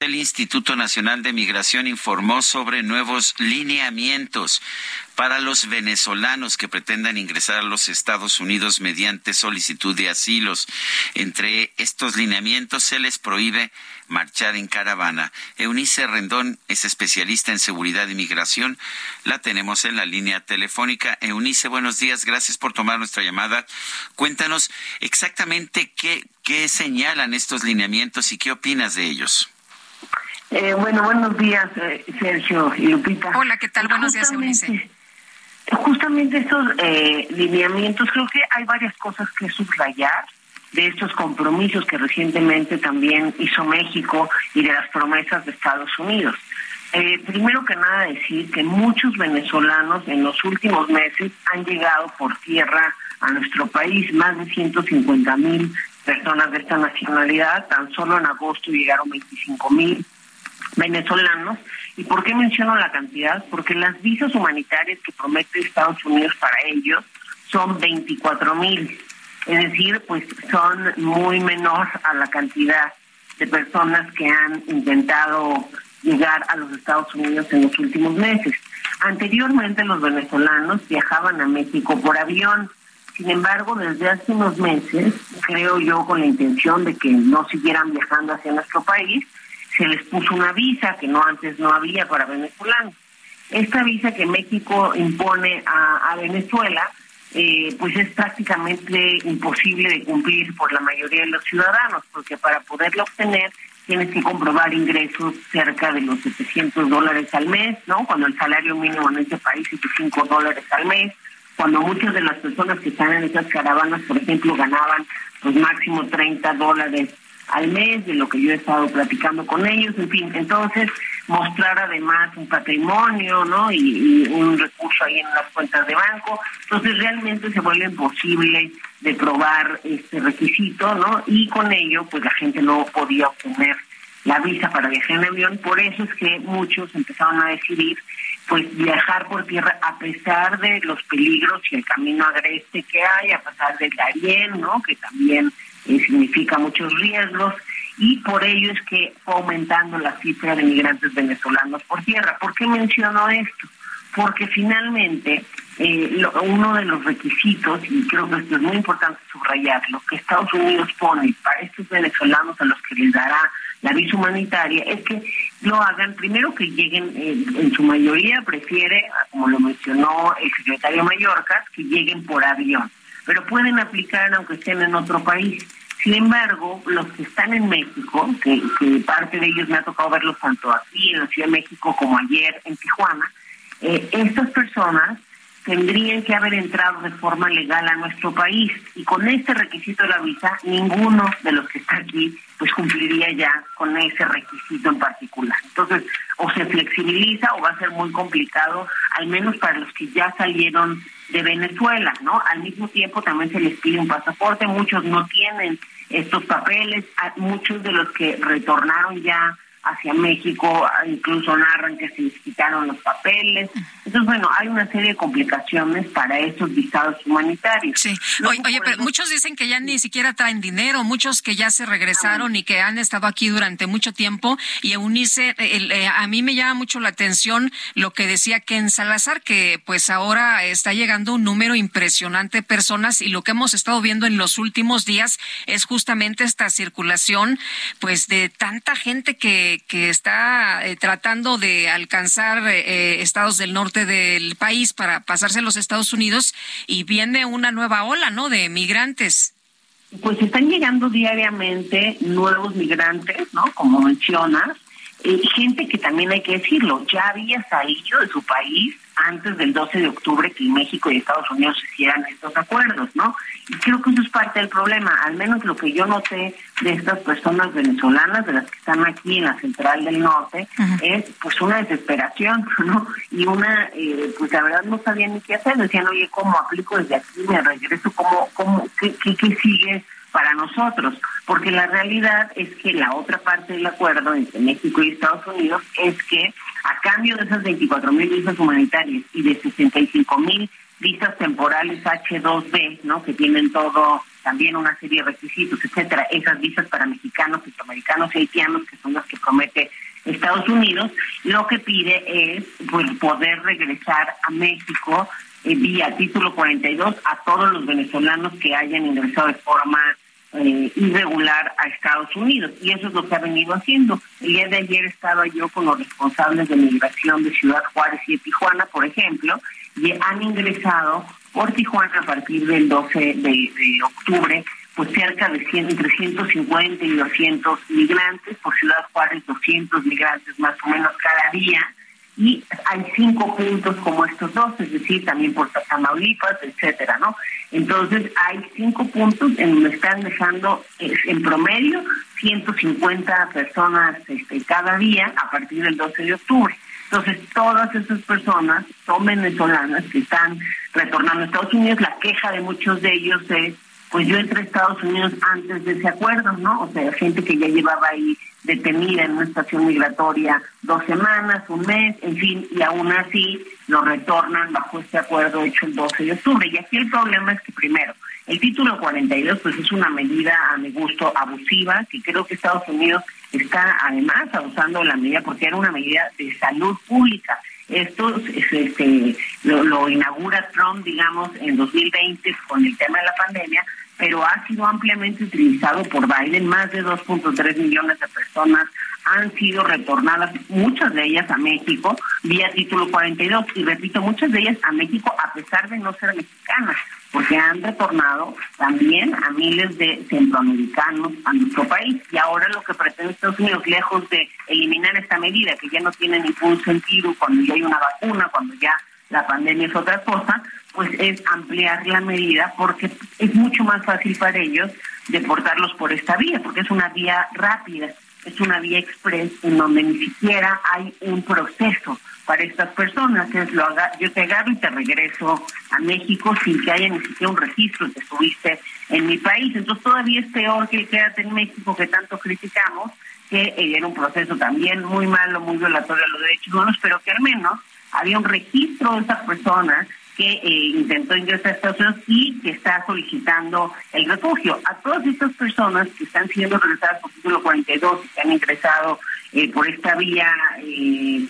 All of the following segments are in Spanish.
El Instituto Nacional de Migración informó sobre nuevos lineamientos para los venezolanos que pretendan ingresar a los Estados Unidos mediante solicitud de asilos. Entre estos lineamientos se les prohíbe marchar en caravana. Eunice Rendón es especialista en seguridad y migración. La tenemos en la línea telefónica. Eunice, buenos días. Gracias por tomar nuestra llamada. Cuéntanos exactamente qué, qué señalan estos lineamientos y qué opinas de ellos. Eh, bueno, buenos días, eh, Sergio y Lupita. Hola, ¿qué tal? Buenos días, Eunice. Justamente estos eh, lineamientos, creo que hay varias cosas que subrayar de estos compromisos que recientemente también hizo México y de las promesas de Estados Unidos. primero que nada decir que muchos venezolanos en los últimos meses han llegado por tierra a nuestro país, más de 150 mil personas de esta nacionalidad, tan solo en agosto llegaron 25 mil venezolanos. ¿Y por qué menciono la cantidad? Porque las visas humanitarias que promete Estados Unidos para ellos son 24 mil. Es decir, pues son muy menor a la cantidad de personas que han intentado llegar a los Estados Unidos en los últimos meses. Anteriormente los venezolanos viajaban a México por avión. Sin embargo, desde hace unos meses, creo yo con la intención de que no siguieran viajando hacia nuestro país, se les puso una visa que no antes no había para venezolanos. Esta visa que México impone a, Venezuela, eh, pues es prácticamente imposible de cumplir por la mayoría de los ciudadanos, porque para poderlo obtener tienes que comprobar ingresos cerca de los 700 dólares al mes, ¿no? Cuando el salario mínimo en este país es de 5 dólares al mes, cuando muchas de las personas que están en esas caravanas, por ejemplo, ganaban pues máximo 30 dólares al mes, de lo que yo he estado platicando con ellos, en fin, entonces mostrar además un patrimonio, ¿no? Y, un recurso ahí en las cuentas de banco, entonces realmente se vuelve imposible de probar este requisito, ¿no? Y con ello, pues la gente no podía obtener la visa para viajar en avión, por eso es que muchos empezaron a decidir pues viajar por tierra a pesar de los peligros y el camino agreste que hay, a pesar del Darién, ¿no? Que también significa muchos riesgos y por ello es que fue aumentando la cifra de migrantes venezolanos por tierra. ¿Por qué menciono esto? Porque finalmente eh, uno de los requisitos, y creo que esto es muy importante subrayarlo, que Estados Unidos pone para estos venezolanos a los que les dará la visa humanitaria, es que lo hagan, primero que lleguen, eh, en su mayoría prefiere, como lo mencionó el secretario Mallorca, que lleguen por avión, pero pueden aplicar aunque estén en otro país. Sin embargo, los que están en México, que, parte de ellos me ha tocado verlos tanto aquí en la Ciudad de México como ayer en Tijuana, eh, estas personas tendrían que haber entrado de forma legal a nuestro país y con este requisito de la visa ninguno de los que está aquí pues cumpliría ya con ese requisito en particular. Entonces, o se flexibiliza o va a ser muy complicado, al menos para los que ya salieron de Venezuela, ¿no? Al mismo tiempo también se les pide un pasaporte, muchos no tienen estos papeles, muchos de los que retornaron ya hacia México, incluso narran que se les quitaron los papeles. Entonces, bueno, hay una serie de complicaciones para esos visados humanitarios. Sí, oye, pero muchos dicen que ya ni siquiera traen dinero, muchos que ya se regresaron y que han estado aquí durante mucho tiempo. Y Eunice, eh, a mí me llama mucho la atención lo que decía Ken Salazar, que pues ahora está llegando un número impresionante de personas y lo que hemos estado viendo en los últimos días es justamente esta circulación pues de tanta gente que que, está eh, tratando de alcanzar eh, eh, estados del norte del país para pasarse a los Estados Unidos y viene una nueva ola, ¿no? De migrantes. Pues están llegando diariamente nuevos migrantes, ¿no? Como mencionas, gente que también hay que decirlo, ya había salido de su país antes del 12 de octubre que México y Estados Unidos hicieran estos acuerdos, ¿no? Y creo que eso es parte del problema, al menos lo que yo noté de estas personas venezolanas, de las que están aquí en la central del norte, es pues una desesperación, ¿no? Y una, eh, pues la verdad no sabían ni qué hacer, decían, oye, ¿cómo aplico desde aquí, me regreso, cómo, cómo, qué, qué, qué sigue? Para nosotros, porque la realidad es que la otra parte del acuerdo entre México y Estados Unidos es que a cambio de esas 24 mil visas humanitarias y de 65 mil visas temporales H2B, ¿no? que tienen todo también una serie de requisitos, etcétera, esas visas para mexicanos, centroamericanos y haitianos, que son las que promete Estados Unidos, lo que pide es pues, poder regresar a México vía título 42 a todos los venezolanos que hayan ingresado de forma eh, irregular a Estados Unidos. Y eso es lo que ha venido haciendo. El día de ayer estaba yo con los responsables de migración de Ciudad Juárez y de Tijuana, por ejemplo, y han ingresado por Tijuana a partir del 12 de, octubre pues cerca de 100, entre 150 y 200 migrantes, por Ciudad Juárez 200 migrantes más o menos cada día, y hay cinco puntos como estos dos, es decir, también por Tamaulipas, etcétera, ¿no? Entonces hay cinco puntos en donde están dejando en promedio 150 personas este, cada día a partir del 12 de octubre. Entonces todas esas personas son venezolanas que están retornando a Estados Unidos. La queja de muchos de ellos es, pues yo entré a Estados Unidos antes de ese acuerdo, ¿no? O sea, gente que ya llevaba ahí detenida en una estación migratoria dos semanas, un mes, en fin, y aún así lo retornan bajo este acuerdo hecho el 12 de octubre. Y aquí el problema es que primero, el título 42 pues es una medida a mi gusto abusiva, que creo que Estados Unidos está además abusando de la medida porque era una medida de salud pública. Esto este, lo, lo inaugura Trump, digamos, en 2020 con el tema de la pandemia, pero ha sido ampliamente utilizado por Biden. Más de 2.3 millones de personas han sido retornadas, muchas de ellas a México, vía título 42. Y repito, muchas de ellas a México a pesar de no ser mexicanas, porque han retornado también a miles de centroamericanos a nuestro país. Y ahora lo que pretende Estados Unidos, lejos de eliminar esta medida, que ya no tiene ningún sentido cuando ya hay una vacuna, cuando ya la pandemia es otra cosa, pues es ampliar la medida porque es mucho más fácil para ellos deportarlos por esta vía, porque es una vía rápida, es una vía express en donde ni siquiera hay un proceso para estas personas, es lo haga, yo te agarro y te regreso a México sin que haya ni siquiera un registro que estuviste en mi país. Entonces todavía es peor que quédate en México que tanto criticamos, que era un proceso también muy malo, muy violatorio a los derechos humanos, pero que al menos había un registro de esas personas que eh, intentó ingresar a Estados Unidos y que está solicitando el refugio. A todas estas personas que están siendo regresadas por título 42 y que han ingresado eh, por esta vía eh,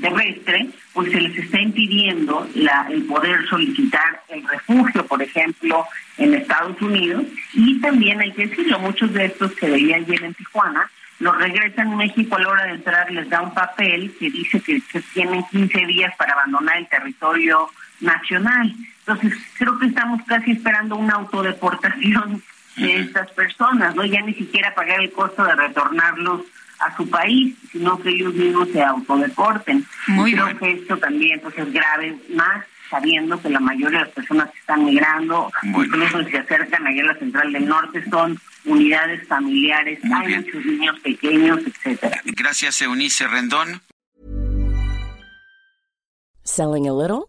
terrestre, pues se les está impidiendo la, el poder solicitar el refugio, por ejemplo, en Estados Unidos. Y también hay que decirlo, muchos de estos que veían ayer en Tijuana, los regresan a México a la hora de entrar, les da un papel que dice que, tienen 15 días para abandonar el territorio nacional. Entonces, creo que estamos casi esperando una autodeportación de estas personas, ¿no? Ya ni siquiera pagar el costo de retornarlos a su país, sino que ellos mismos se autodeporten. creo que esto también pues es grave, más sabiendo que la mayoría de las personas que están migrando, incluso si se acercan allá a la central del norte, son unidades familiares, hay muchos niños pequeños, etcétera. Gracias, Eunice Rendón. Selling a little